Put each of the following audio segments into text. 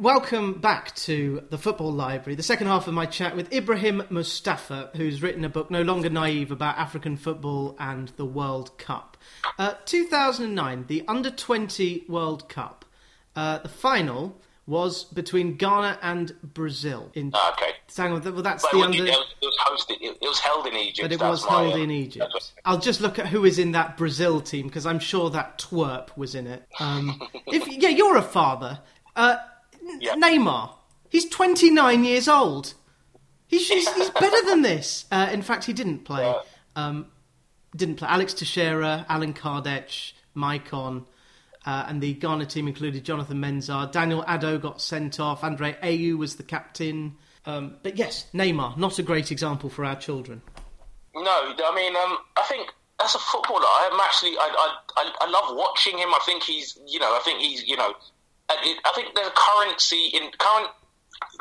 Welcome back to the Football Library, the second half of my chat with Ibrahim Mustapha, who's written a book, No Longer Naive, about African football and the World Cup. Uh, 2009, the Under 20 World Cup. Uh, the final was between Ghana and Brazil. In Ah, okay. Well, that's the it, under. was, it, was, it was hosted. It, it was held in Egypt. But it was my, held in Egypt. what- I'll just look at who is in that Brazil team because I'm sure that twerp was in it. Um, if yeah, you're a father. Uh, Neymar. He's 29 years old. He's, he's, he's better than this. Uh, in fact, he didn't play. Yeah. Um, didn't play. Alex Teixeira, Alan Kardec, Maicon, uh, and the Ghana team included Jonathan Mensah. Daniel Addo got sent off. Andre Ayew was the captain. Um, but yes, Neymar, not a great example for our children. No, I mean, um, I think as a footballer, I'm actually, I, I, I, I love watching him. I think he's, you know, I think he's, you know, I think there's a currency in current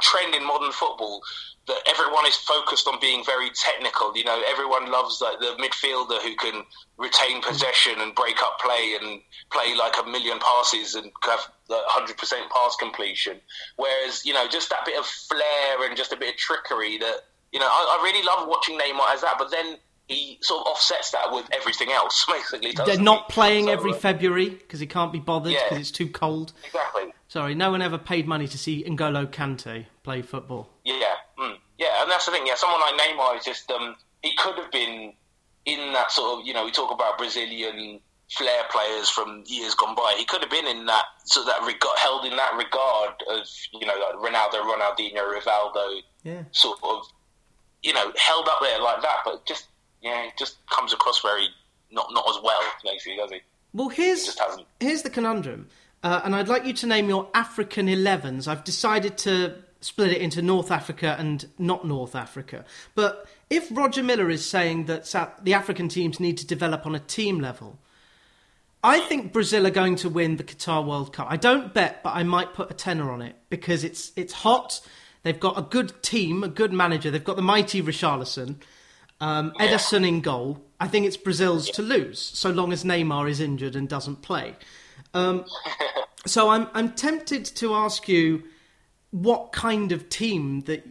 trend in modern football that everyone is focused on being very technical. You know, everyone loves like the midfielder who can retain possession and break up play and play like a million passes and have hundred percent pass completion. Whereas, you know, just that bit of flair and just a bit of trickery that you know, I, I really love watching Neymar as that. But then he sort of offsets that with everything else, basically. They're he? playing So, every uh, February because he can't be bothered Yeah. because it's too cold. Exactly. Sorry, no one ever paid money to see N'Golo Kante play football. Yeah, mm, yeah, and that's the thing. Yeah, someone like Neymar is just um, he could have been in that sort of you know we talk about Brazilian flair players from years gone by. He could have been in that so that regard, held in that regard of you know like Ronaldo, Ronaldinho, Rivaldo, Yeah. sort of you know held up there like that. But just yeah, it just comes across very not not as well, basically, does he? Well, He here's just hasn't. here's the conundrum, uh, and I'd like you to name your African 11s. I've decided to split it into North Africa and not North Africa. But if Roger Milla is saying that South, the African teams need to develop on a team level, I think Brazil are going to win the Qatar World Cup. I don't bet, but I might put a tenner on it because it's it's hot. They've got a good team, a good manager. They've got the mighty Richarlison, um, Ederson in goal. I think it's Brazil's to lose, so long as Neymar is injured and doesn't play. Um, so I'm I'm tempted to ask you what kind of team that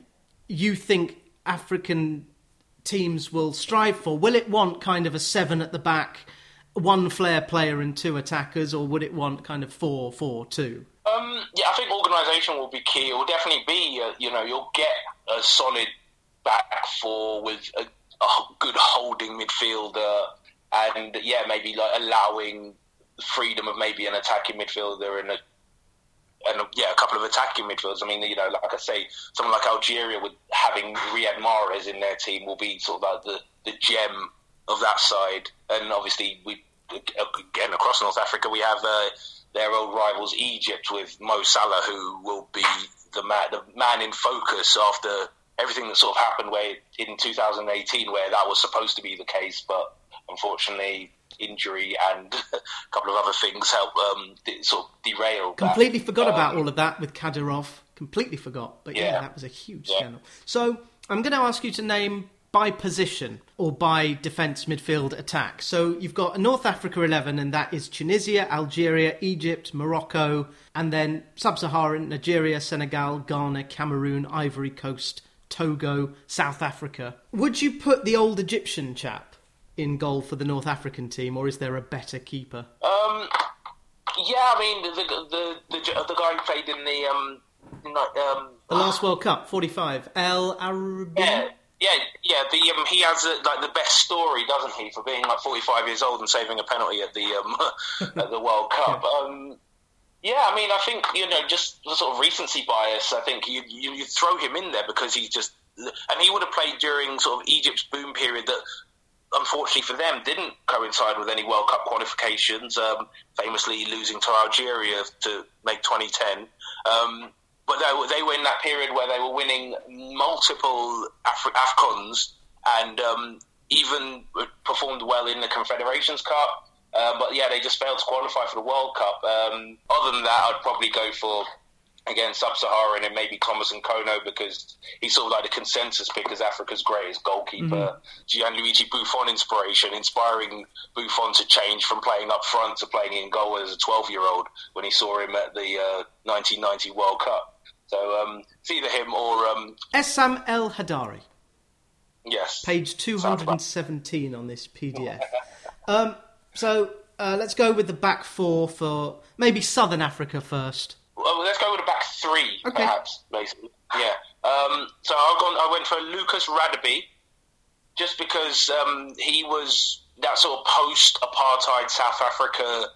you think African teams will strive for. Will it want kind of a seven at the back, one flair player and two attackers, or would it want kind of four, four, two? Um, yeah, I think organisation will be key. It will definitely be, uh, you know, you'll get a solid back four with a, a good holding midfielder, and yeah, maybe like allowing freedom of maybe an attacking midfielder and a and yeah, a couple of attacking midfielders. I mean, you know, like I say, someone like Algeria with having Riyad Mahrez in their team will be sort of like the, the gem of that side. And obviously, we again across North Africa, we have uh, their old rivals Egypt with Mo Salah, who will be the man, the man in focus after everything that sort of happened where in 2018, where that was supposed to be the case, but unfortunately. Injury and a couple of other things help um, sort of derail. that. Completely forgot about Um, all of that with Kadyrov. Completely forgot. But yeah, Yeah. that was a huge Yeah. scandal. So I'm going to ask you to name by position or by defence, midfield, attack. So you've got a North Africa 11, and that is Tunisia, Algeria, Egypt, Morocco, and then Sub Saharan, Nigeria, Senegal, Ghana, Cameroon, Ivory Coast, Togo, South Africa. Would you put the old Egyptian chap in goal for the North African team, or is there a better keeper? Um, yeah, I mean the the the, the guy who played in the um, um The last World Cup, 45. El Arabi. yeah. Yeah, yeah. The um, he has uh, like the best story, doesn't he, for being like forty five years old and saving a penalty at the um, at the World Cup. Um, yeah, I mean, I think you know, just the sort of recency bias. I think you, you you throw him in there because he's just, and he would have played during sort of Egypt's boom period that, unfortunately for them, didn't coincide with any World Cup qualifications. Um, famously losing to Algeria to make 2010. Um, but they, were- in that period where they were winning multiple Af- Afcons and um, even performed well in the Confederations Cup. Um, but yeah, they just failed to qualify for the World Cup. Um, other than that, I'd probably go for again sub-Saharan and maybe Thomas N'Kono because he's sort of like the consensus pick as Africa's greatest goalkeeper. Gianluigi Buffon inspiration, inspiring Buffon to change from playing up front to playing in goal as a 12-year-old when he saw him at the uh, 1990 World Cup. So um, it's either him or um, Essam El Hadari. Yes. Page 217 on this PDF. um, so uh, let's go with the back four for maybe Southern Africa first. Well, let's go with the back three, Okay. perhaps, basically. Yeah. Um, so I've gone, I went for Lucas Radebe, just because um, he was that sort of post-apartheid South Africa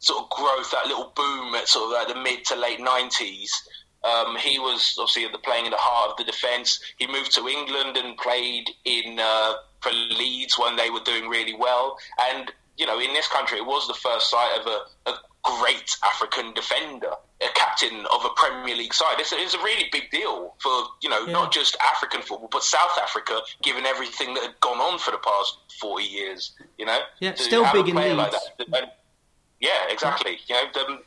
sort of growth, that little boom at sort of like the mid to late 90s. Um, he was obviously at the playing in the heart of the defence. He moved to England and played in uh, for Leeds when they were doing really well. And you know, in this country, it was the first sight of a, a great African defender, a captain of a Premier League side. It's, it's a really big deal for you know Yeah. not just African football, but South Africa, given everything that had gone on for the past forty years. You know, Yeah, still big in player like that. Yeah, exactly. You know, the,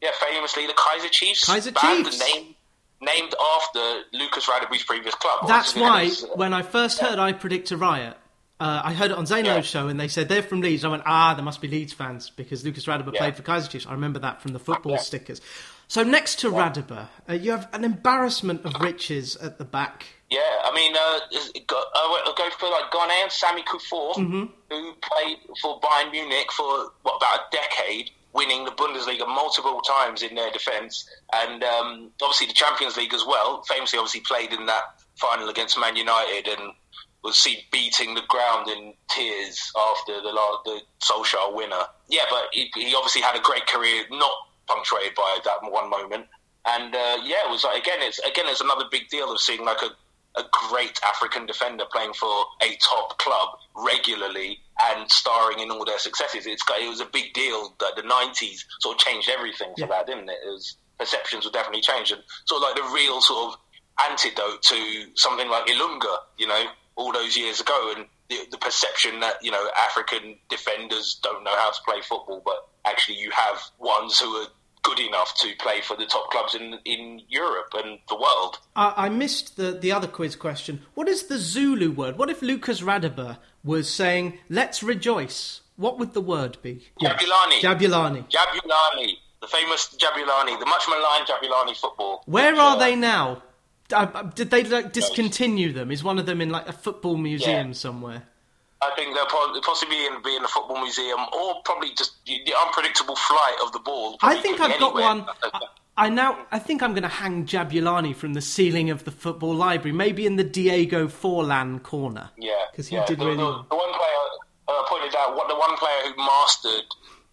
yeah, famously the Kaiser Chiefs, Kaiser band Chiefs. named named after Lucas Radebe's previous club. That's why uh, when I first heard I Predict a Riot, uh, I heard it on Zane Lowe's Yeah. show and they said they're from Leeds. I went, ah, there must be Leeds fans because Lucas Radebe Yeah. played for Kaiser Chiefs. I remember that from the football Yeah. stickers. So next to Radebe, uh, you have an embarrassment of riches at the back. Yeah, I mean, uh, it got- I went- I'll go for like Ghanaian Sammy Kuffour, Mm-hmm. who played for Bayern Munich for what about a decade, winning the Bundesliga multiple times in their defence, and um, obviously the Champions League as well. Famously, obviously played in that final against Man United and was seen beating the ground in tears after the the Solskjaer winner. Yeah, but he, he obviously had a great career, not punctuated by that one moment. And uh, yeah, it was like again, it's again, it's another big deal of seeing like a a great African defender playing for a top club regularly and starring in all their successes. It's it was a big deal that the '90s sort of changed everything for Yeah. that, didn't it? it was, perceptions were definitely changed, and sort of like the real sort of antidote to something like Ilunga, you know, all those years ago, and the, the perception that you know African defenders don't know how to play football, but actually you have ones who are good enough to play for the top clubs in in Europe and the world. I, I missed the, the other quiz question. What is the Zulu word? What if Lucas Radebe was saying, let's rejoice? What would the word be? Jabulani. Jabulani. Jabulani, the famous Jabulani, the much maligned Jabulani football. Where are uh, they now? Uh, did they like discontinue them? Is one of them in like a football museum Yeah. somewhere? I think they'll probably, possibly in, be in the football museum, or probably just the unpredictable flight of the ball. I think I've got one. I now I think I'm going to hang Jabulani from the ceiling of the football library, maybe in the Diego Forlan corner. Yeah, because he yeah. did the, really the, the one player uh, pointed out, what the one player who mastered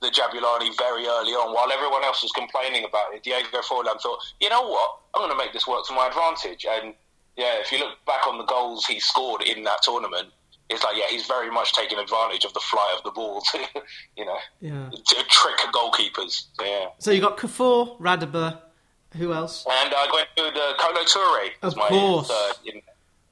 the Jabulani very early on, while everyone else was complaining about it, Diego Forlan thought, you know what, I'm going to make this work to my advantage. And yeah, if you look back on the goals he scored in that tournament, it's like yeah, he's very much taking advantage of the flight of the ball to, you know, Yeah. to trick goalkeepers. So, yeah. So you got Kuffour, Radebe, who else? And uh, I went to uh, the Kolo Toure Of my course. third. In,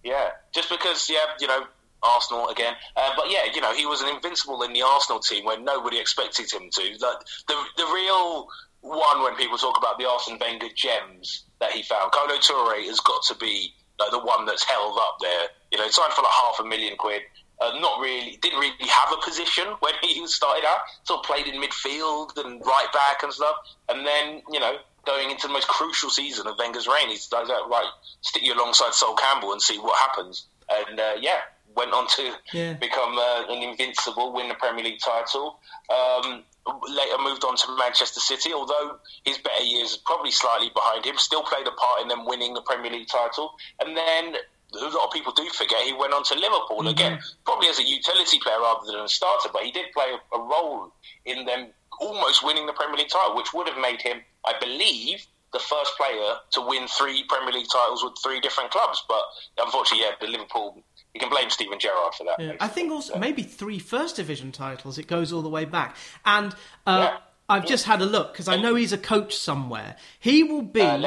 yeah, just because, yeah, you know, Arsenal again. Uh, but yeah, you know, he was an invincible in the Arsenal team when nobody expected him to. Like, the the real one when people talk about the Arsene Wenger gems that he found, Kolo Toure has got to be like, the one that's held up there. You know, signed for like half a million quid. Uh, not really, didn't really have a position when he started out. Sort of played in midfield and right back and stuff. And then, you know, going into the most crucial season of Wenger's reign, he's like, right, stick you alongside Sol Campbell and see what happens. And uh, yeah, went on to Yeah. become uh, an invincible, win the Premier League title. Um, later moved on to Manchester City, although his better years are probably slightly behind him. Still played a part in them winning the Premier League title, and then. A lot of people do forget he went on to Liverpool again, probably as a utility player rather than a starter, but he did play a, a role in them almost winning the Premier League title, which would have made him, I believe, the first player to win three Premier League titles with three different clubs. But unfortunately, yeah, the Liverpool. You can blame Steven Gerrard for that. Yeah. I think also maybe three first division titles. It goes all the way back. And uh, Yeah. I've just had a look because I know he's a coach somewhere. He will be. Uh.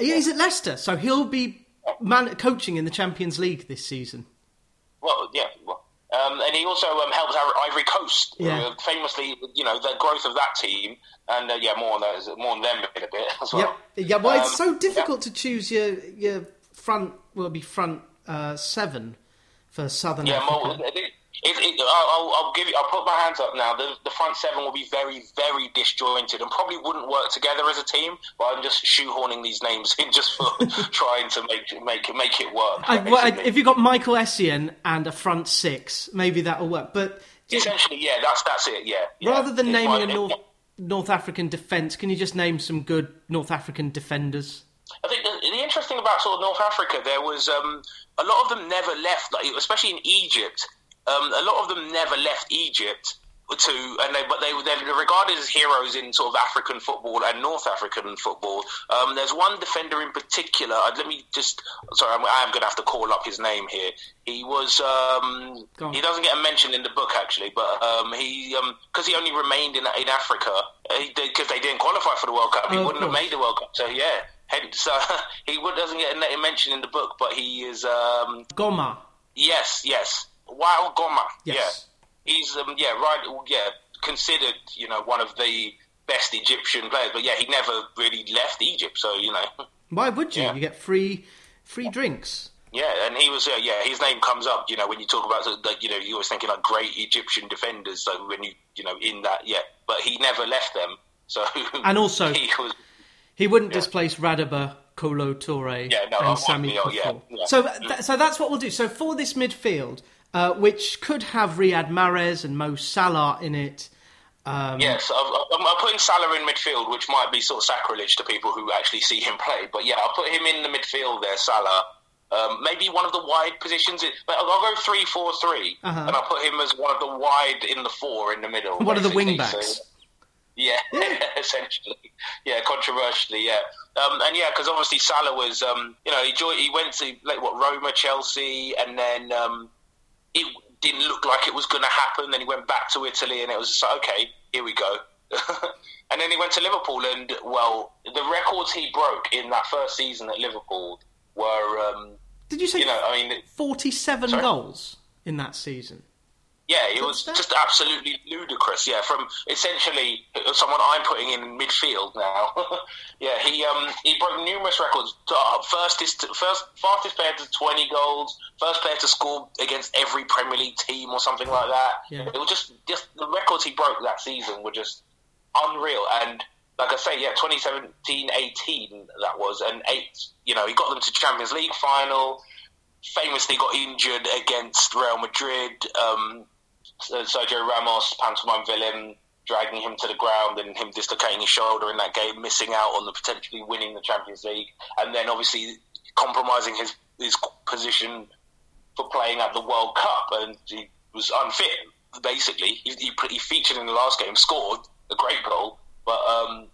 Yeah, he's at Leicester, so he'll be man coaching in the Champions League this season. Well, yeah. Well, um, and he also um, helped our Ivory Coast, Yeah. uh, famously, you know, the growth of that team, and uh, yeah, more on those, more on them in a bit as well. Yep. Yeah, well, it's Um, so difficult to choose your your front. Will be front uh, seven for Southern Yeah, Africa. It, it, I'll, I'll, give you. I'll put my hands up now. The, the front seven will be very, very disjointed and probably wouldn't work together as a team. But I'm just shoehorning these names in just for trying to make make make it work. I, well, if you've got Michael Essien and a front six, maybe that'll work. But essentially, yeah, that's that's it. Yeah. yeah. Rather than naming a North North African defence, can you just name some good North African defenders? I think the, the interesting about sort of North Africa, there was um, a lot of them never left, like, especially in Egypt um, a lot of them never left Egypt to, and they, but they they're regarded as heroes in sort of African football and North African football. Um, there's one defender in particular. Uh, let me just, sorry, I'm, I'm going to have to call up his name here. He was, um, he doesn't get a mention in the book actually, but um, he, because um, he only remained in in Africa because they didn't qualify for the World Cup, he oh, wouldn't have made the World Cup. So yeah. So he doesn't get a mention in the book, but he is um, Goma. Yes, yes. Wael Goma. Yes. Yeah, he's um, yeah right yeah considered you know one of the best Egyptian players, but yeah he never really left Egypt. So you know why would you? Yeah. You get free free drinks. Yeah, and he was uh, yeah his name comes up. You know when you talk about like you know you always thinking like great Egyptian defenders. So when you you know in that yeah, but he never left them. So and also he was he wouldn't yeah. displace Radebe Kolo Toure yeah, no, and Sami yeah, yeah, So, th- so that's what we'll do. So, for this midfield, uh, which could have Riyad Mahrez and Mo Salah in it. Um, yes, I'm, I'm, putting Salah in midfield, which might be sort of sacrilege to people who actually see him play. But yeah, I'll put him in the midfield there, Salah. Um, maybe one of the wide positions. I'll go three, four, three, uh-huh. and I'll put him as one of the wide in the four in the middle. One of the wing backs. So, yeah, essentially. Yeah, controversially, yeah. Um, and yeah, because obviously Salah was, um, you know, he, joined, he went to like what Roma, Chelsea, and then um, it didn't look like it was going to happen. Then he went back to Italy, and it was like, okay, here we go. and then he went to Liverpool, and well, the records he broke in that first season at Liverpool were. Um, Did you say? You know, I mean, forty-seven sorry? goals in that season. Yeah, it was just absolutely ludicrous. Yeah, from essentially someone I'm putting in midfield now. yeah, he um he broke numerous records. Uh, first first fastest player to 20 goals. First player to score against every Premier League team or something like that. Yeah. It was just just the records he broke that season were just unreal. And like I say, yeah, 2017, 18 that was, and eight. You know, he got them to Champions League final. Famously got injured against Real Madrid. Um, Sergio Ramos, pantomime villain, dragging him to the ground and him dislocating his shoulder in that game, missing out on the potentially winning the Champions League, and then obviously compromising his his position for playing at the World Cup, and he was unfit. Basically, he, he, he featured in the last game, scored a great goal, but um,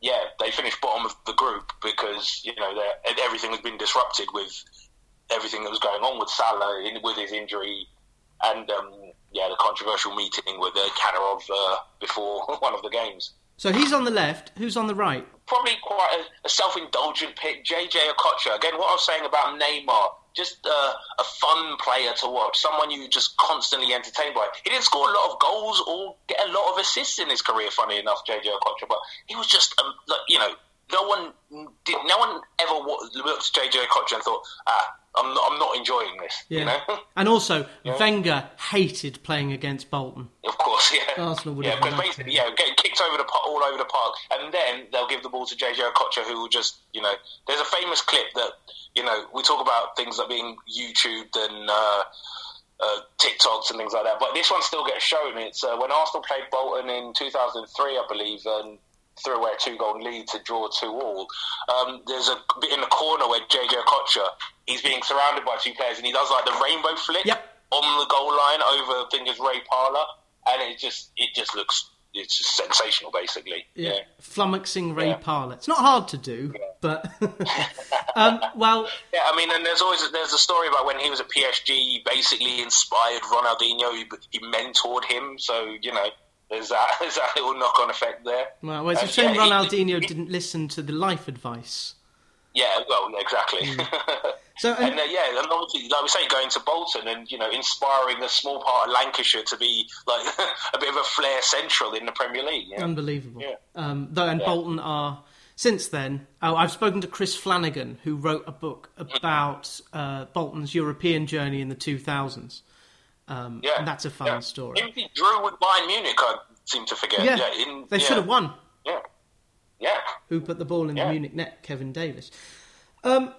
yeah, they finished bottom of the group because you know everything had been disrupted with everything that was going on with Salah with his injury. And um, yeah, the controversial meeting with uh, Kadyrov uh, before one of the games. So he's on the left. Who's on the right? Probably quite a, a self-indulgent pick. JJ Okocha. Again, what I was saying about Neymar. Just uh, a fun player to watch. Someone you just constantly entertained by. He didn't score a lot of goals or get a lot of assists in his career. Funny enough, JJ Okocha, but he was just um, like, you know no one did. No one ever looked at JJ Okocha and thought, ah, I'm not, I'm not enjoying this. Yeah. You know? and also, yeah. Wenger hated playing against Bolton. Of course, yeah. Arsenal would yeah, because basically, yeah, getting kicked over the all over the park, and then they'll give the ball to JJ Okocha, who will just, you know, there's a famous clip that, you know, we talk about things like being YouTubed and. Uh, uh, TikToks and things like that, but this one still gets shown. It's uh, when Arsenal played Bolton in 2003, I believe, and threw away a two goal lead to draw two all. Um, there's a bit in the corner where JJ Okocha he's being surrounded by two players and he does like the rainbow flick yep. on the goal line over I think it's Ray Parlour and it just it just looks it's just sensational basically. Yeah. yeah. Flummoxing Ray yeah. Parlour. It's not hard to do, yeah. but um, well Yeah, I mean and there's always there's a story about when he was at PSG he basically inspired Ronaldinho, he, he mentored him, so you know there's that, there's that little knock on effect there. Well, well it's a shame yeah, Ronaldinho he, didn't listen to the life advice. Yeah, well, exactly. Mm. So, and, and uh, yeah, and obviously, like we say, going to Bolton and you know, inspiring a small part of Lancashire to be like a bit of a flair central in the Premier League. Yeah. Unbelievable. Yeah. Um, though, and yeah. Bolton are since then. Oh, I've spoken to Chris Flanagan, who wrote a book about uh, Bolton's European journey in the 2000s, Um, Yeah, and that's a fun yeah. story. Beat Drew with Bayern Munich, I seem to forget. Yeah, Yeah, in, they should have won. Yeah, yeah. Who put the ball in the Munich net? Kevin Davies. Um,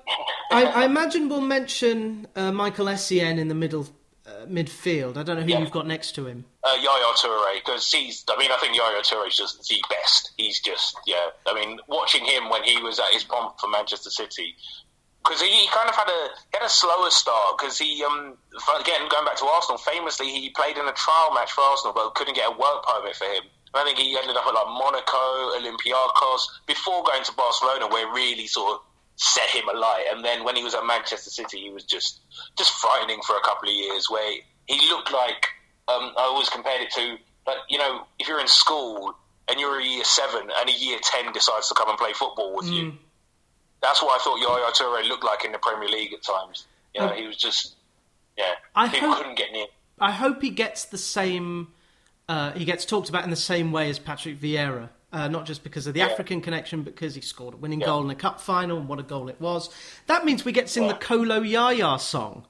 I, I imagine we'll mention uh, Michael Essien in the middle uh, midfield. I don't know who Yeah. you've got next to him. Uh, Yaya Toure, because he's, I mean, I think Yaya Toure is just the best. He's just, yeah. I mean, watching him when he was at his pomp for Manchester City, because he, he kind of had a he had a slower start. Because he, um, again, going back to Arsenal, famously he played in a trial match for Arsenal, but couldn't get a work permit for him. And I think he ended up at like Monaco, Olympiacos, before going to Barcelona, where it really sort of set him alight. And then when he was at Manchester City, he was just just frightening for a couple of years, where he looked like um, I always compared it to, like you know, if you're in school and you're a year seven and a year ten decides to come and play football with Mm. you, that's what I thought Yaya Toure looked like in the Premier League at times. You know, Um, he was just, yeah, I people hope- couldn't get near. I hope he gets the same. Uh, he gets talked about in the same way as Patrick Vieira. Uh, not just because of the Yeah. African connection, because he scored a winning Yeah. goal in a cup final, and what a goal it was. That means we get to sing Yeah. the Kolo Yaya song.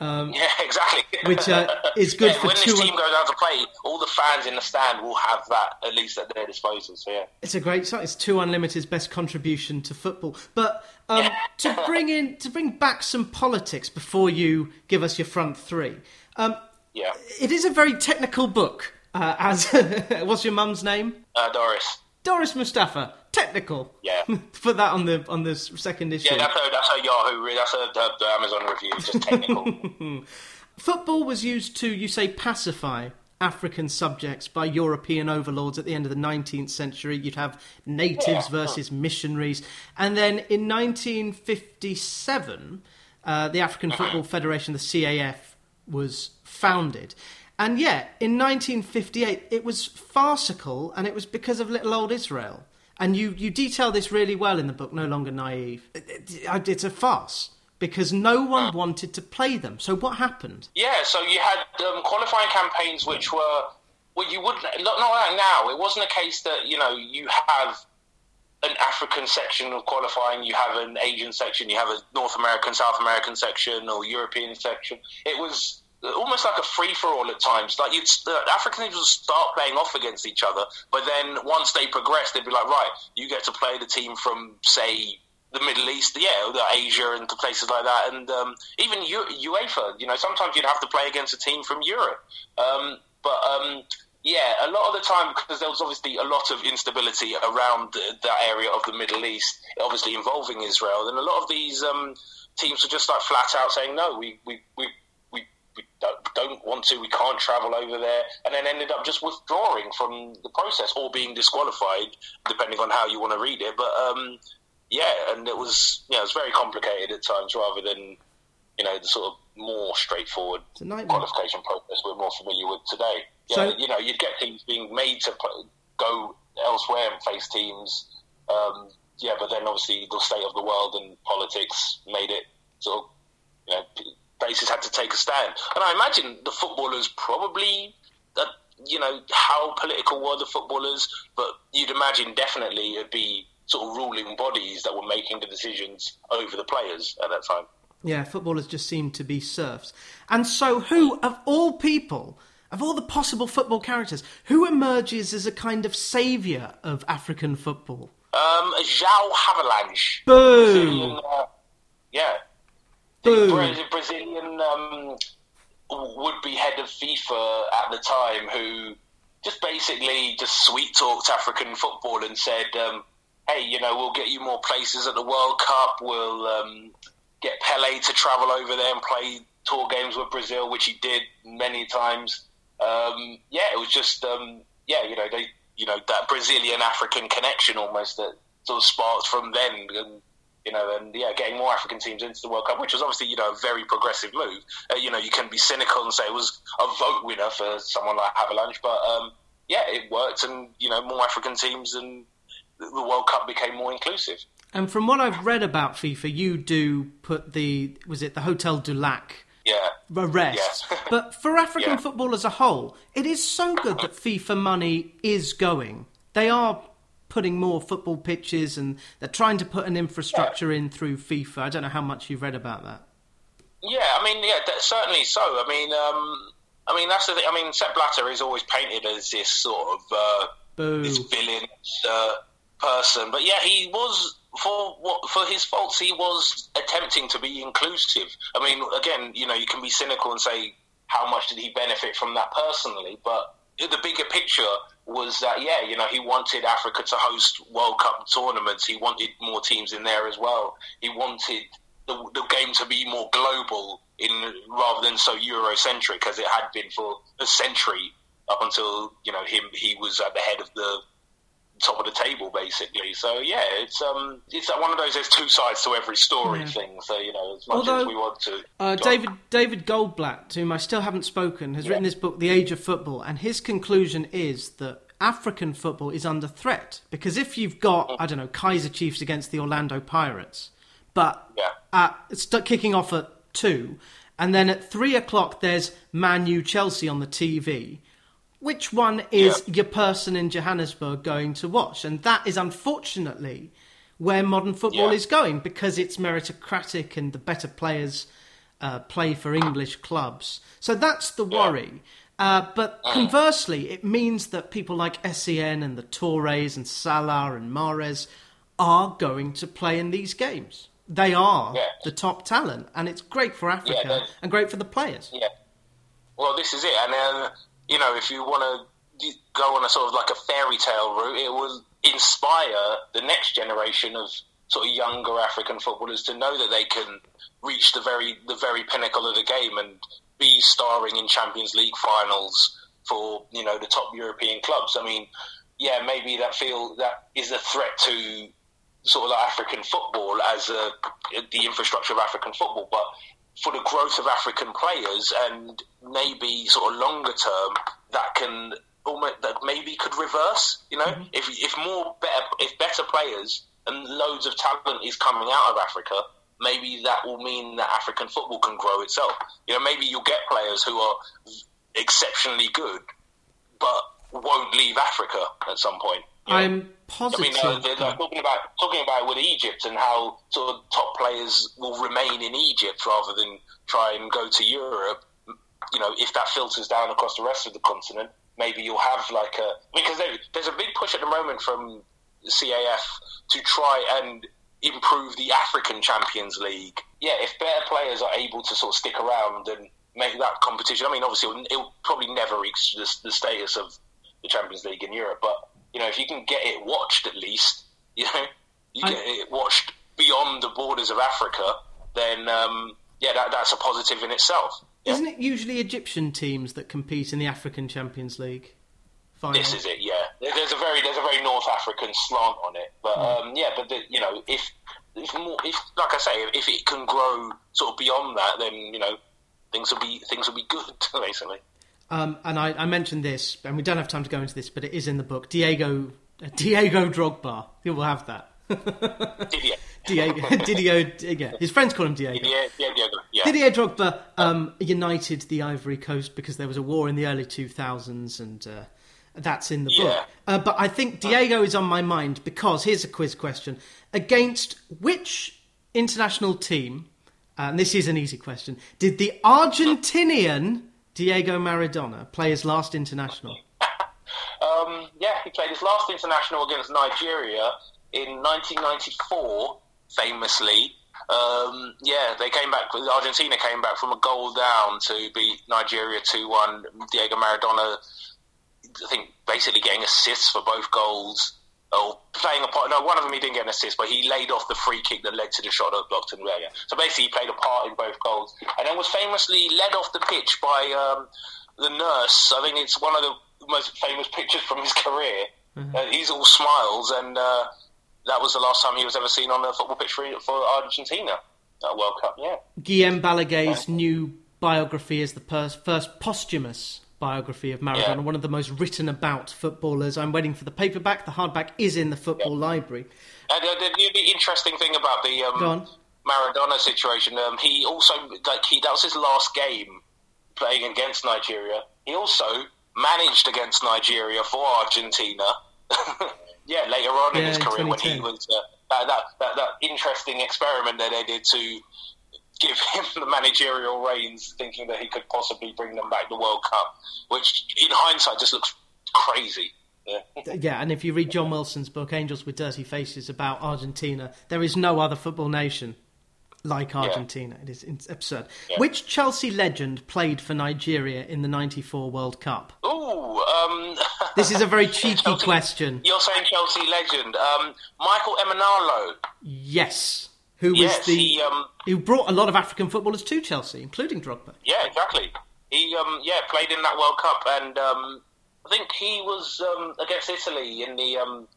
Yeah, exactly. Which, uh, is good Yeah, for when two- this team goes out to play, all the fans in the stand will have that at least at their disposal. So yeah, It's a great song. It's Two Unlimited's best contribution to football. But um, to bring in to bring back some politics before you give us your front three, um, yeah. it is a very technical book. Uh, as what's your mum's name? Uh, Doris. Doris Mustapha. Technical. Yeah. Put that on the on the second issue. Yeah, that's her. That's Yahoo. That's her, her, the Amazon review. Just technical. Football was used to, you say, pacify African subjects by European overlords at the end of the 19th century. You'd have natives Yeah. versus missionaries. And then in 1957, uh, the African Football Federation, the CAF, was founded. And yet, in 1958, it was farcical, and it was because of little old Israel. And you, you detail this really well in the book, No Longer Naive. It- it- It's a farce because no one wanted to play them. So what happened? yeah. So you had um, qualifying campaigns which were well, you would not not like now. It wasn't a case that you know you have an African section of qualifying, you have an Asian section, you have a North American, South American section, or European section. It was almost like a free for all at times. Like you'd uh, African teams would start playing off against each other, but then once they progressed, they'd be like, right, you get to play the team from say the Middle East, yeah, the Asia and the places like that, and um, even U- UEFA. You know, sometimes you'd have to play against a team from Europe, um, but. Um, yeah, a lot of the time because there was obviously a lot of instability around that area of the Middle East, obviously involving Israel. Then a lot of these um, teams were just like flat out saying, "No, we." we we don't, want to, we can't travel over there, and then ended up just withdrawing from the process or being disqualified, depending on how you want to read it. But um, yeah, and it was yeah, it was very complicated at times rather than you know the sort of more straightforward It's a nightmare. qualification process we're more familiar with today. Yeah, So- you know, you'd get teams being made to play, go elsewhere and face teams. Um, yeah, but then obviously the state of the world and politics made it sort of, you know, places had to take a stand. And I imagine the footballers probably, uh, you know, how political were the footballers, but you'd imagine definitely it'd be sort of ruling bodies that were making the decisions over the players at that time. Yeah, footballers just seemed to be serfs. And so, who, of all people, of all the possible football characters, who emerges as a kind of saviour of African football? Um, João Havelange. Boo! Brazilian, uh, yeah. Boo! The Brazilian um, would-be head of FIFA at the time who just basically just sweet talked African football and said, um, "Hey, you know, we'll get you more places at the World Cup. We'll um, get Pele to travel over there and play tour games with Brazil, which he did many times." Um, yeah, it was just um, yeah, you know, they you know that Brazilian African connection almost that sort of sparked from then. And, you know, and yeah, getting more African teams into the World Cup, which was obviously, you know, a very progressive move. Uh, you know, you can be cynical and say it was a vote winner for someone like Havelange, but um, yeah, it worked, and you know, more African teams, and the World Cup became more inclusive. And from what I've read about FIFA, you do put the, was it the Hotel du Lac Yeah, arrest. Yeah. but for African Yeah. football as a whole, it is so good that FIFA money is going. They are putting more football pitches and they're trying to put an infrastructure in through FIFA. I don't know how much you've read about that. Yeah, I mean, yeah, certainly so. I mean, um, I mean, that's the thing. I mean, Sepp Blatter is always painted as this sort of uh, this villain uh, person, but yeah, he was for what for his faults. He was attempting to be inclusive. I mean, again, you know, you can be cynical and say how much did he benefit from that personally, but the bigger picture was that yeah, you know, he wanted Africa to host World Cup tournaments. He wanted more teams in there as well. He wanted the, the game to be more global in rather than so Eurocentric as it had been for a century up until you know him. He was at the head of the top of the table basically. So yeah, it's um it's one of those. There's two sides to every story yeah. thing. So you know, as much Although, as we want to. Uh, David David Goldblatt, to whom I still haven't spoken, has yeah. written this book, The Age of Football, and his conclusion is that. African football is under threat because if you've got, mm. I don't know, Kaiser Chiefs against the Orlando Pirates, but yeah. it's kicking off at two, and then at three o'clock there's Man U Chelsea on the TV. Which one is yeah. your person in Johannesburg going to watch? And that is unfortunately where modern football yeah. is going because it's meritocratic and the better players uh, play for English clubs. So that's the worry. Uh, but mm. conversely, it means that people like Sen and the Toures and Salah and Mahrez are going to play in these games. They are yeah. the top talent, and it's great for Africa yeah, and great for the players. Yeah. Well, this is it, and then you know, if you want to go on a sort of like a fairy tale route, it will inspire the next generation of sort of younger African footballers to know that they can reach the very the very pinnacle of the game and be starring in Champions League finals for you know the top European clubs. I mean, yeah, maybe that feel that is a threat to sort of like African football as a, the infrastructure of African football, but for the growth of African players and maybe sort of longer term that can almost that maybe could reverse. You know, mm-hmm. if if more better if better players and loads of talent is coming out of Africa, maybe that will mean that African football can grow itself. You know, maybe you'll get players who are exceptionally good, but won't leave Africa at some point. I'm positive. I mean, uh, they're, they're talking about talking about with Egypt and how sort of top players will remain in Egypt rather than try and go to Europe. You know, if that filters down across the rest of the continent, maybe you'll have like a because there, there's a big push at the moment from CAF to try and improve the African Champions League. Yeah, if better players are able to sort of stick around and make that competition, I mean, obviously it'll, it'll probably never reach the, the status of the Champions League in Europe, but you know, if you can get it watched at least, you know, you I, get it watched beyond the borders of Africa, then um, yeah, that, that's a positive in itself. Yeah. Isn't it usually Egyptian teams that compete in the African Champions League? Final? This is it, yeah. There's a very there's a very North African slant on it, but mm. um, yeah, but the, you know, if if more, if like I say, if it can grow sort of beyond that, then you know, things will be things will be good basically. Um, and I, I, mentioned this, and we don't have time to go into this, but it is in the book. Diego uh, Diego Drogba. Will have that. Diego, Didier, yeah, his friends call him Diego. Didier, Diego, yeah. Didier Drogba um, united the Ivory Coast because there was a war in the early 2000s, and uh, that's in the yeah. book. Uh, but I think Diego is on my mind because here's a quiz question: against which international team? Uh, and this is an easy question. Did the Argentinian Diego Maradona play his last international? um, yeah, he played his last international against Nigeria in 1994, famously. Um, yeah, they came back. Argentina came back from a goal down to beat Nigeria 2 1. Diego Maradona, I think, basically getting assists for both goals or playing a part. No, one of them he didn't get an assist, but he laid off the free kick that led to the shot that blocked and yeah. So basically, he played a part in both goals, and then was famously led off the pitch by um, the nurse. I think it's one of the most famous pictures from his career. Mm-hmm. Uh, he's all smiles, and uh, that was the last time he was ever seen on a football pitch for, for Argentina at World Cup. Yeah, Guillem Balagué's yeah. new biography is the first posthumous biography of Maradona, yeah. one of the most written about footballers. I'm waiting for the paperback. The hardback is in the football yeah. library. And uh, the, the, interesting thing about the um, Maradona situation, um, he also like he that was his last game playing against Nigeria. He also managed against Nigeria for Argentina. yeah, later on yeah, in his career when he was uh, that, that, that that interesting experiment that they did to give him the managerial reins, thinking that he could possibly bring them back the World Cup, which in hindsight just looks crazy. Yeah. yeah, and if you read John Wilson's book, Angels with Dirty Faces, about Argentina, there is no other football nation like Argentina. Yeah. It is absurd. Yeah. Which Chelsea legend played for Nigeria in the 94 World Cup? Ooh, um... this is a very cheeky Chelsea, question. You're saying Chelsea legend. Um, Michael Emenalo. Yes. Who was yes, the he, um... who brought a lot of African footballers to Chelsea, including Drogba. Yeah, exactly. He um, yeah played in that World Cup, and um, I think he was um, against Italy in the um,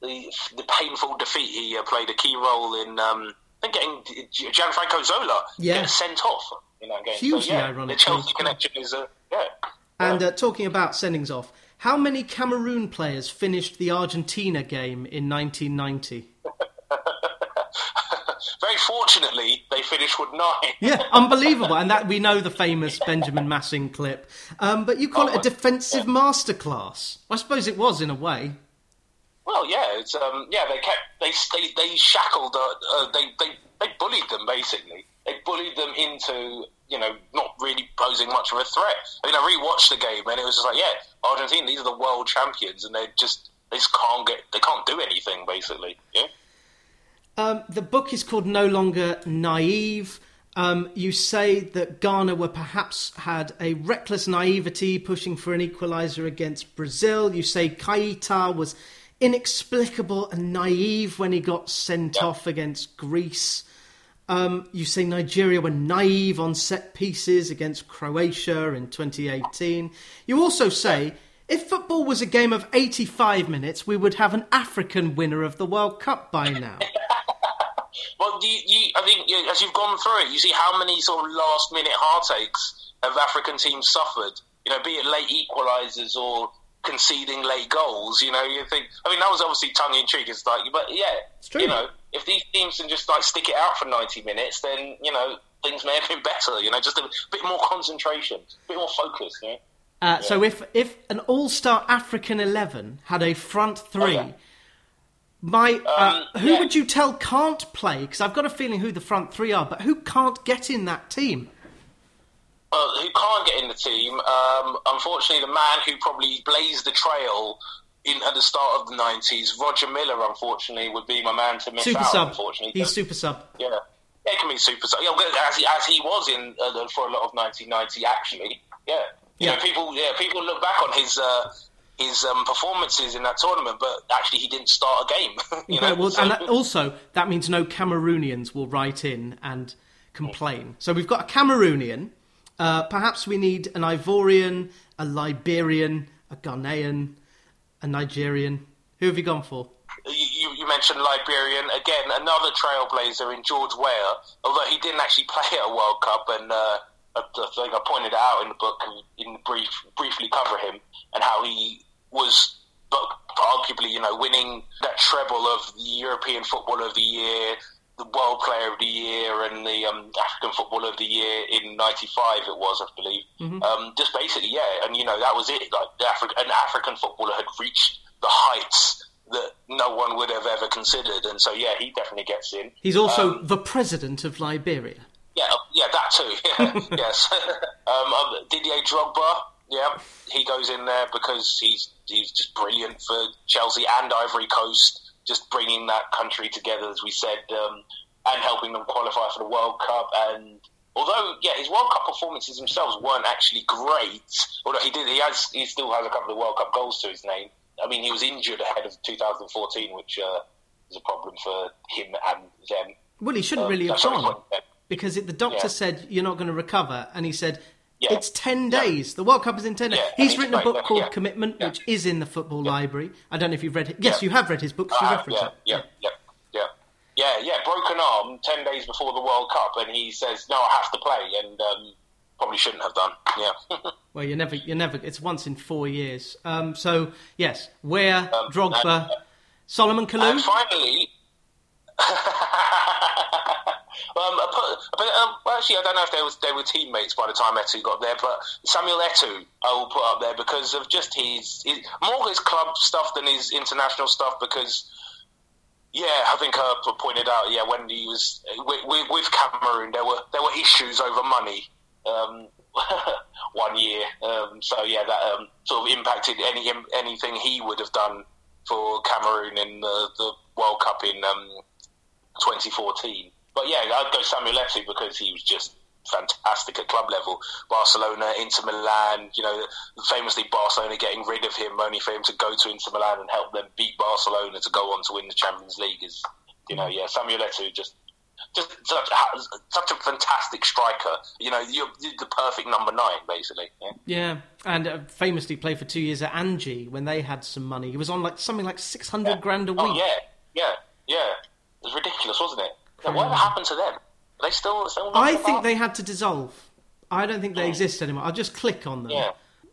the, the painful defeat. He uh, played a key role in um, I think getting Gianfranco Zola yeah. sent off in that game. Hugely so, yeah, ironic. The Chelsea connection is uh, yeah. And uh, talking about sendings off, how many Cameroon players finished the Argentina game in 1990? Very fortunately, they finished with nine. yeah, unbelievable. And that we know the famous Benjamin Massing clip. Um, but you call oh, it a defensive yeah. masterclass. I suppose it was in a way. Well, yeah, it's um, yeah. They kept they they, they shackled. Uh, uh, they they they bullied them basically. They bullied them into you know not really posing much of a threat. I mean, I rewatched the game and it was just like, yeah, Argentina, these are the world champions, and they just they just can't get they can't do anything basically. Yeah. Um, the book is called No Longer Naive. Um, you say that Ghana were perhaps had a reckless naivety pushing for an equaliser against Brazil. You say Keita was inexplicable and naive when he got sent yeah. off against Greece. Um, you say Nigeria were naive on set pieces against Croatia in 2018. You also say if football was a game of 85 minutes, we would have an African winner of the World Cup by now. Well, you, you, I think you, as you've gone through it, you see how many sort of last minute heartaches have African teams suffered. You know, be it late equalisers or conceding late goals. You know, you think. I mean, that was obviously tongue in cheek. It's like, but yeah, it's true. You know, if these teams can just like stick it out for ninety minutes, then you know things may have been better. You know, just a bit more concentration, a bit more focus. You know? Uh, yeah. So if if an all-star African eleven had a front three, oh, yeah. My uh, um, who yeah. would you tell can't play? Because I've got a feeling who the front three are, but who can't get in that team? uh, who can't get in the team. Um, unfortunately, the man who probably blazed the trail in, at the start of the nineties, Roger Milla, unfortunately, would be my man to miss super out. Sub. Unfortunately, he's super sub. Yeah, yeah, he can be super sub. Yeah, as he, as he was in uh, for a lot of nineteen ninety, actually. Yeah, you yeah. know, people yeah people look back on his. Uh, his um, performances in that tournament, but actually he didn't start a game. you know? well, so. and that, also that means no Cameroonians will write in and complain. So we've got a Cameroonian uh, perhaps we need an Ivorian, a Liberian, a Ghanaian, a Nigerian. Who have you gone for? You, you, mentioned Liberian again, another trailblazer in George Weah. Although he didn't actually play at a World Cup, and uh, I think I pointed out in the book, in brief, briefly cover him and how he was, arguably, you know, winning that treble of the European Footballer of the Year, the World Player of the Year and the um, African Footballer of the Year in '95. It was, I believe. Mm-hmm. Um, just basically, yeah, and you know that was it. Like Afri- an African footballer had reached the heights that no one would have ever considered, and so yeah, he definitely gets in. He's also um, the president of Liberia. Yeah, yeah, that too. Yeah, yes. Um, um, Didier Drogba. Yeah, he goes in there because he's he's just brilliant for Chelsea and Ivory Coast just bringing that country together, as we said, um, and helping them qualify for the World Cup. And although, yeah, his World Cup performances themselves weren't actually great, although he did, he has, he still has a couple of World Cup goals to his name. I mean, he was injured ahead of 2014, which uh, is a problem for him and them. Well, he shouldn't um, really have gone because it, the doctor yeah. said you're not going to recover, and he said yeah. It's 10 days. Yeah. The World Cup is in 10 days. Yeah, He's written a book called Commitment, which is in the Football Library. I don't know if you've read it. Yes, you have read his book. You reference it. Yeah, yeah, yeah, yeah. Yeah, broken arm 10 days before the World Cup, and he says, no, I have to play, and um, probably shouldn't have done. Yeah. well, you're never, you're never, it's once in four years. Um, so, yes, Weah, um, Drogba, and, Salomon Kalou. And finally, Um, but, um, well, actually, I don't know if they, was, they were teammates by the time Eto'o got there, but Samuel Eto'o I will put up there because of just his, his more his club stuff than his international stuff because Yeah, I think I pointed out. Yeah, when he was with, with Cameroon, there were there were issues over money. Um, one year, um, so yeah, that um, sort of impacted any anything he would have done for Cameroon in the, the World Cup in 2014. Um, but yeah, I'd go Samuel Eto'o because he was just fantastic at club level. Barcelona, Inter Milan, you know, famously Barcelona getting rid of him only for him to go to Inter Milan and help them beat Barcelona to go on to win the Champions League is, you know, yeah, Samuel Eto'o just just such, such, a fantastic striker. You know, you're, you're the perfect number nine, basically. Yeah, yeah. and uh, famously played for two years at Anzhi when they had some money. He was on like something like six hundred yeah. grand a oh, week. Oh yeah, yeah, yeah. Was ridiculous, wasn't it? What happened to them? They still, still I think they had to dissolve. I don't think they mm. exist anymore. I'll just click on them. Yeah.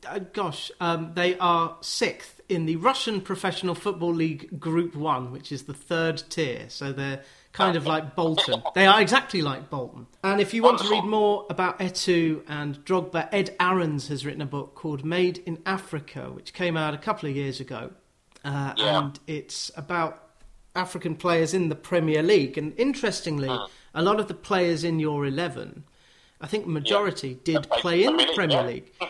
Uh, gosh, um, they are sixth in the Russian Professional Football League Group One, which is the third tier. So they're kind of like Bolton. they are exactly like Bolton. And if you want to read more about Eto'o and Drogba, Ed Aarons has written a book called Made in Africa, which came out a couple of years ago. Uh, yeah. And it's about African players in the Premier League. And interestingly, mm a lot of the players in your 11, I think majority yeah. did play in the Premier yeah. League.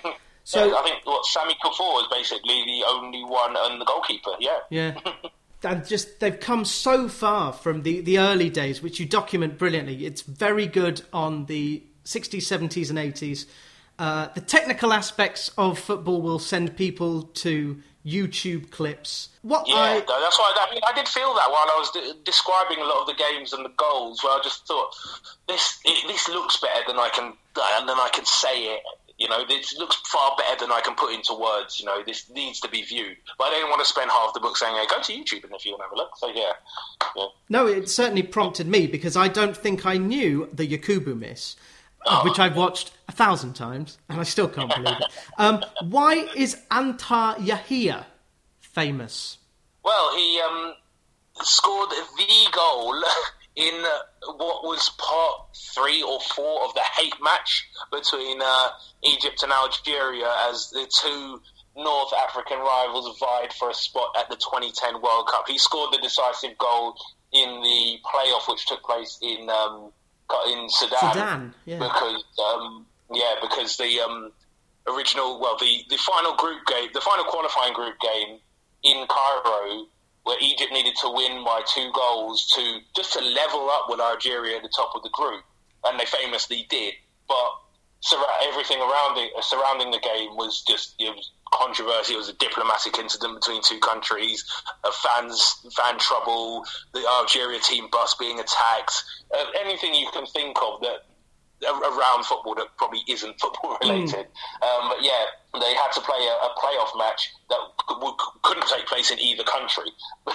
So yeah, I think what Sammy Kuffour is basically the only one and the goalkeeper. Yeah. Yeah. and just they've come so far from the, the early days, which you document brilliantly. It's very good on the 60s, 70s, and 80s. Uh, the technical aspects of football will send people to YouTube clips. What yeah, I... that's why I, mean, I did feel that while I was de- describing a lot of the games and the goals, where I just thought this it, this looks better than I can and then I can say it. You know, this looks far better than I can put into words. You know, this needs to be viewed. But I didn't want to spend half the book saying, hey, "Go to YouTube and if you want to have a look." So yeah, yeah. No, it certainly prompted me because I don't think I knew the Yakubu miss. Which I've watched a thousand times, and I still can't believe it. Um, why is Antar Yahia famous? Well, he um, scored the goal in what was part three or four of the hate match between uh, Egypt and Algeria as the two North African rivals vied for a spot at the 2010 World Cup. He scored the decisive goal in the playoff, which took place in um, in Sudan. Sudan, yeah. Because um, yeah, because the um, original, well, the, the final group game, the final qualifying group game in Cairo, where Egypt needed to win by two goals to just to level up with Algeria at the top of the group, and they famously did. But everything around it, surrounding the game was just it was controversy. It was a diplomatic incident between two countries, uh, fans, fan trouble, the Algeria team bus being attacked, uh, anything you can think of that around football that probably isn't football related. Mm. Um, but yeah, they had to play a, a playoff match that couldn't take place in either country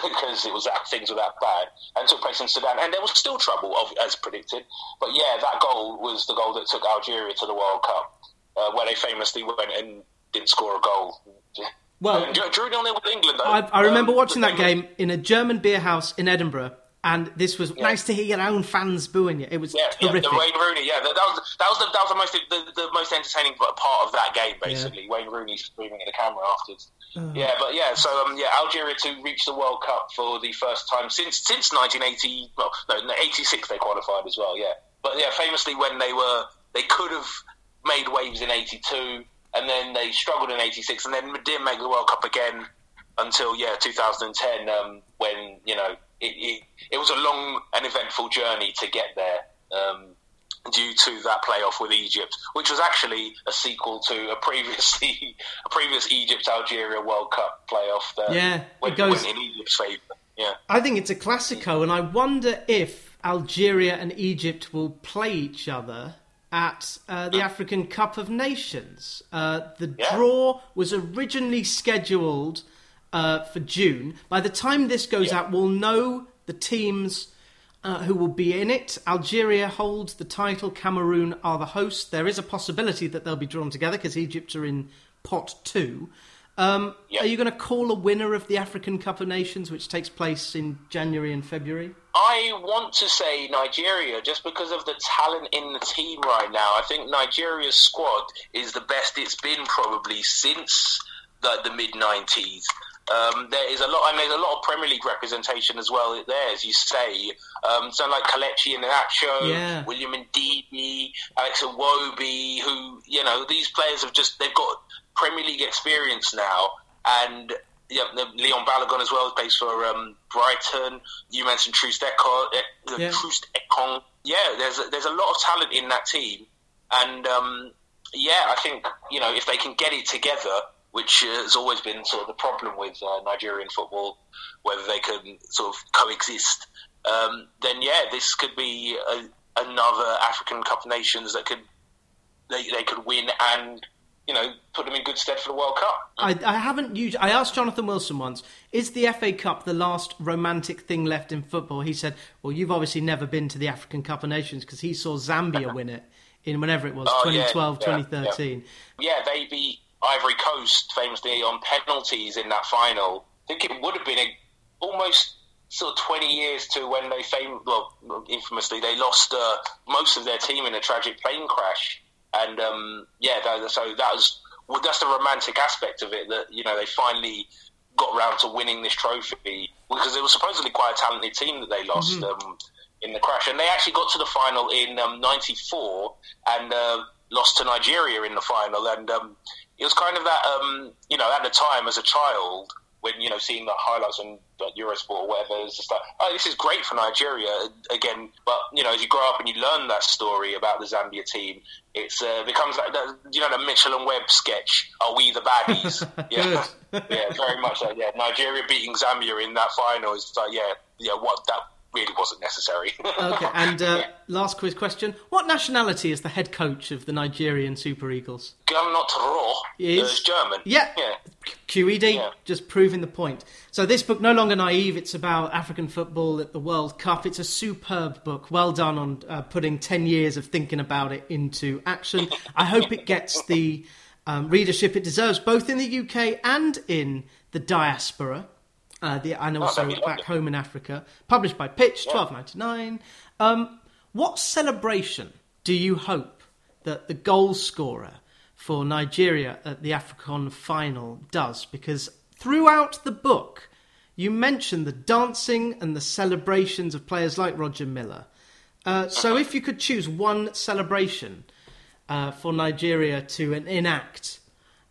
because it was that things were that bad, and took place in Sudan, and there was still trouble as predicted. But yeah, that goal was the goal that took Algeria to the World Cup, uh, where they famously went and didn't score a goal. Well, drew nil with England. I, I, remember um, watching that game in a German beer house in Edinburgh and this was yeah. nice to hear your own fans booing you. It was yeah, terrific. Yeah, the Wayne Rooney, yeah, that, was that was the, that was the most the, the most entertaining part of that game. Basically, yeah. Wayne Rooney screaming at the camera afterwards. Oh. Yeah, but yeah, so um, yeah, Algeria to reach the World Cup for the first time since since 1980. Well, no, 86 they qualified as well. Yeah, but yeah, famously when they were they could have made waves in 82, and then they struggled in 86, and then didn't make the World Cup again until yeah 2010 um, when you know it, it, it, was a long and eventful journey to get there um, due to that playoff with Egypt, which was actually a sequel to a previously a previous Egypt Algeria World Cup playoff. That yeah, went, it goes in Egypt's favour. Yeah, I think it's a classico, and I wonder if Algeria and Egypt will play each other at uh, the African Cup of Nations. Uh, the yeah. draw was originally scheduled uh, for June. By the time this goes yeah. out, we'll know the teams uh, who will be in it. Algeria holds the title, Cameroon are the hosts. There is a possibility that they'll be drawn together because Egypt are in pot two. Um, Are you going to call a winner of the African Cup of Nations, which takes place in January and February? I want to say Nigeria just because of the talent in the team right now. I think Nigeria's squad is the best it's been probably since the, the mid 90s. Um, there is a lot, and there's a lot of Premier League representation as well there, as you say. Um, so like Kelechi Iheanacho, Yeah. Wilfred Ndidi, Alex Iwobi, who you know these players have just they've got Premier League experience now, and yeah, Leon Balogun as well plays for um, Brighton. You mentioned Troost Ekong, Yeah. Troost Ekong. Yeah, there's a, there's a lot of talent in that team, and um, yeah, I think you know if they can get it together, which has always been sort of the problem with uh, Nigerian football, whether they can sort of coexist, um, then yeah, this could be a, another African Cup of Nations that could they, they could win and you know put them in good stead for the World Cup. I, I haven't used. I asked Jonathan Wilson once, "Is the FA Cup the last romantic thing left in football?" He said, "Well, you've obviously never been to the African Cup of Nations because he saw Zambia win it in whenever it was, Oh, yeah, 2012, yeah, 2013." Yeah, they beat Ivory Coast famously on penalties in that final. I think it would have been a, almost sort of 20 years to when they fam- well, infamously they lost uh, most of their team in a tragic plane crash. And um, yeah, that, so that was well, that's the romantic aspect of it that you know they finally got round to winning this trophy because it was supposedly quite a talented team that they lost. Um, in the crash, and they actually got to the final in '94 and uh, lost to Nigeria in the final. And um, it was kind of that, um, you know, at the time as a child, when you know seeing the highlights on like, Eurosport or whatever, it's just like, oh, this is great for Nigeria again. But you know, as you grow up and you learn that story about the Zambia team, it's uh, becomes like that, you know the Mitchell and Webb sketch. Are we the baddies? yeah, yeah, very much like yeah. Nigeria beating Zambia in that final is like yeah, yeah. What that really wasn't necessary. Okay, and uh, last quiz question: What nationality is the head coach of the Nigerian Super Eagles? Gernot Rohr Is- is German. Yeah. yeah. QED, Yeah. just proving the point. So this book, no longer naive, it's about African football at the World Cup. It's a superb book. Well done on uh, putting 10 years of thinking about it into action. I hope it gets the um, readership it deserves, both in the UK and in the diaspora. Uh, the, and also that'd back home in Africa. Published by Pitch, twelve ninety nine. Um, what celebration do you hope that the goal scorer for Nigeria at the AFCON final does? Because throughout the book, you mention the dancing and the celebrations of players like Roger Milla. Uh, so, if you could choose one celebration uh, for Nigeria to en- enact,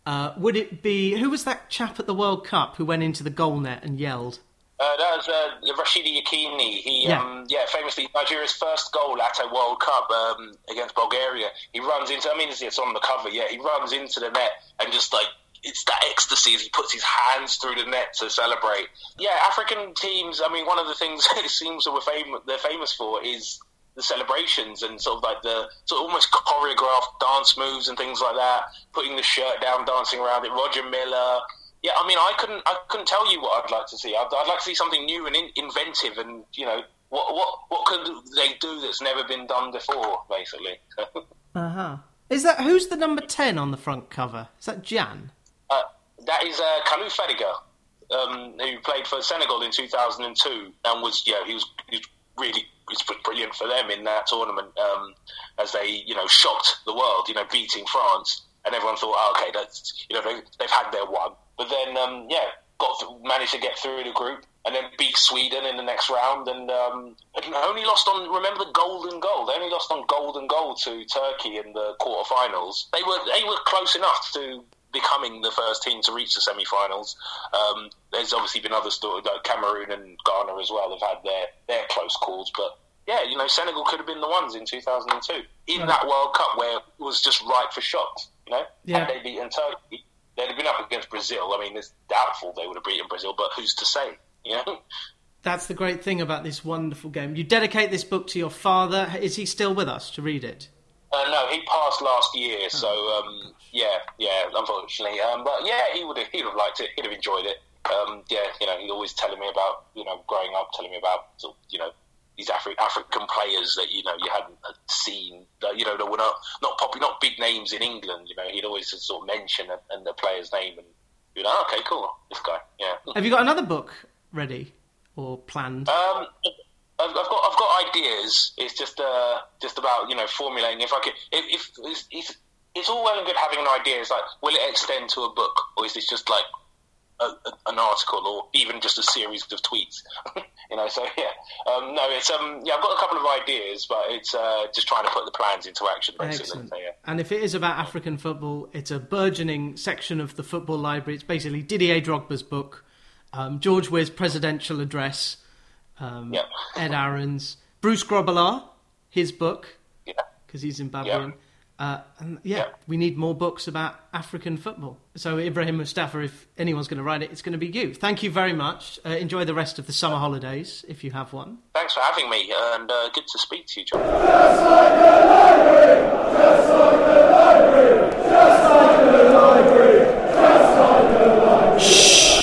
uh, would it be who was that chap at the World Cup who went into the goal net and yelled? Uh, that was uh, Rashidi Yekini. He, Yeah. um, yeah, famously Nigeria's first goal at a World Cup um, against Bulgaria. He runs into. I mean, it's, on the cover. Yeah, he runs into the net and just like it's that ecstasy as he puts his hands through the net to celebrate. Yeah, African teams. I mean, one of the things it seems that we're fam- they're famous for is the celebrations and sort of like the sort of almost choreographed dance moves and things like that. Putting the shirt down, dancing around it. Roger Milla. Yeah, I mean, I couldn't, I couldn't tell you what I'd like to see. I'd, I'd like to see something new and in, inventive, and you know, what, what, what could they do that's never been done before, basically. Uh huh. Is that who's the number ten on the front cover? Is that Jan? uh, that is uh, Khalilou Fadiga, um, who played for Senegal in 2002, and was, yeah, he was, he was really, was brilliant for them in that tournament, um, as they, you know, shocked the world, you know, beating France, and everyone thought, oh, okay, that's, you know, they, they've had their one. But then, um, yeah, got th- managed to get through the group and then beat Sweden in the next round and um, only lost on remember the golden goal they only lost on golden goal to Turkey in the quarterfinals they were they were close enough to becoming the first team to reach the semi-finals um, there's obviously been other stories like Cameroon and Ghana as well have had their their close calls but yeah you know Senegal could have been the ones in 2002 in Right. that World Cup where it was just ripe for shots you know Yeah. had they beaten Turkey they'd have been up against Brazil. I mean, it's doubtful they would have beaten Brazil, but who's to say? You know? That's the great thing about this wonderful game. You dedicate this book to your father. Is he still with us to read it? Uh, no, he passed last year, so um, yeah, yeah, unfortunately. Um, but yeah, he would have, he'd have liked it. He'd have enjoyed it. Um, yeah, you know, he's always telling me about, you know, growing up, telling me about, you know, these Afri- African players that you know you hadn't seen, that, you know, that were not not poppy, not big names in England. You know, he'd always sort of mention a, and the player's name, and you're like, okay, cool, this guy, yeah. Have you got another book ready or planned? Um, I've, I've got I've got ideas. It's just uh, just about you know formulating. If I could, if, if it's, it's, it's all well and good having an idea. It's like, will it extend to a book, or is this just like a, an article or even just a series of tweets. you know, so yeah, um, no, it's um, yeah, I've got a couple of ideas, but it's uh, just trying to put the plans into action, basically. So, yeah. And if it is about African football, it's a burgeoning section of the football library. It's basically Didier Drogba's book, um, George Weah's presidential address, um, Yep. Ed Aaron's, Bruce Grobbelaar, his book, Yeah. because he's Zimbabwean. Uh, and yeah, yeah, we need more books about African football. So Ibrahim Mustapha, if anyone's going to write it, it's going to be you. Thank you very much. Uh, enjoy the rest of the summer holidays if you have one. Thanks for having me, and uh, good to speak to you, John. Just like the library, just like the library, just like the library, just like the library. Shh.